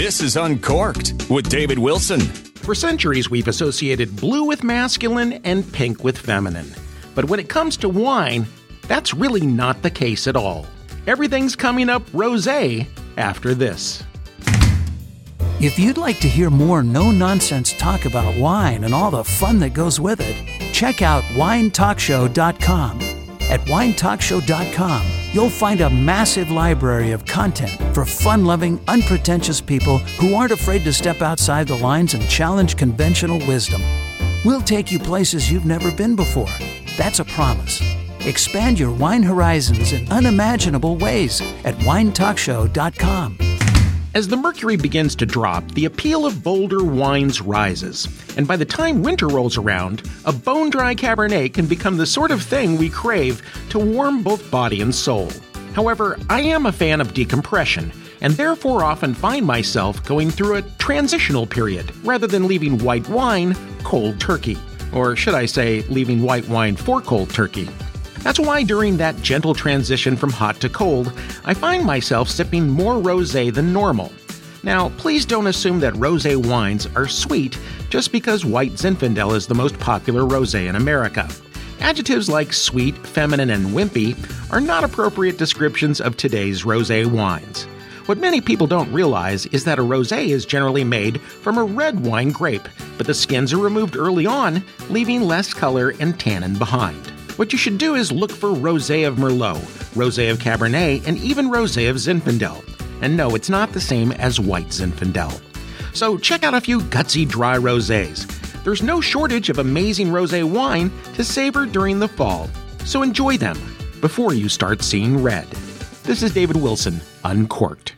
This is Uncorked with David Wilson. For centuries, we've associated blue with masculine and pink with feminine. But when it comes to wine, that's really not the case at all. Everything's coming up rosé after this. If you'd like to hear more no nonsense talk about wine and all the fun that goes with it, check out winetalkshow.com. At winetalkshow.com, you'll find a massive library of content for fun loving, unpretentious people who aren't afraid to step outside the lines and challenge conventional wisdom. We'll take you places you've never been before. That's a promise. Expand your wine horizons in unimaginable ways at winetalkshow.com. As the mercury begins to drop, the appeal of bolder wines rises. And by the time winter rolls around, a bone dry Cabernet can become the sort of thing we crave to warm both body and soul. However, I am a fan of decompression, and therefore often find myself going through a transitional period rather than leaving white wine cold turkey. Or should I say, leaving white wine for cold turkey. That's why during that gentle transition from hot to cold, I find myself sipping more rosé than normal. Now, please don't assume that rosé wines are sweet just because white Zinfandel is the most popular rosé in America. Adjectives like sweet, feminine, and wimpy are not appropriate descriptions of today's rosé wines. What many people don't realize is that a rosé is generally made from a red wine grape, but the skins are removed early on, leaving less color and tannin behind. What you should do is look for Rosé of Merlot, Rosé of Cabernet, and even Rosé of Zinfandel. And no, it's not the same as white Zinfandel. So check out a few gutsy dry rosés. There's no shortage of amazing rosé wine to savor during the fall, so enjoy them before you start seeing red. This is David Wilson, Uncorked.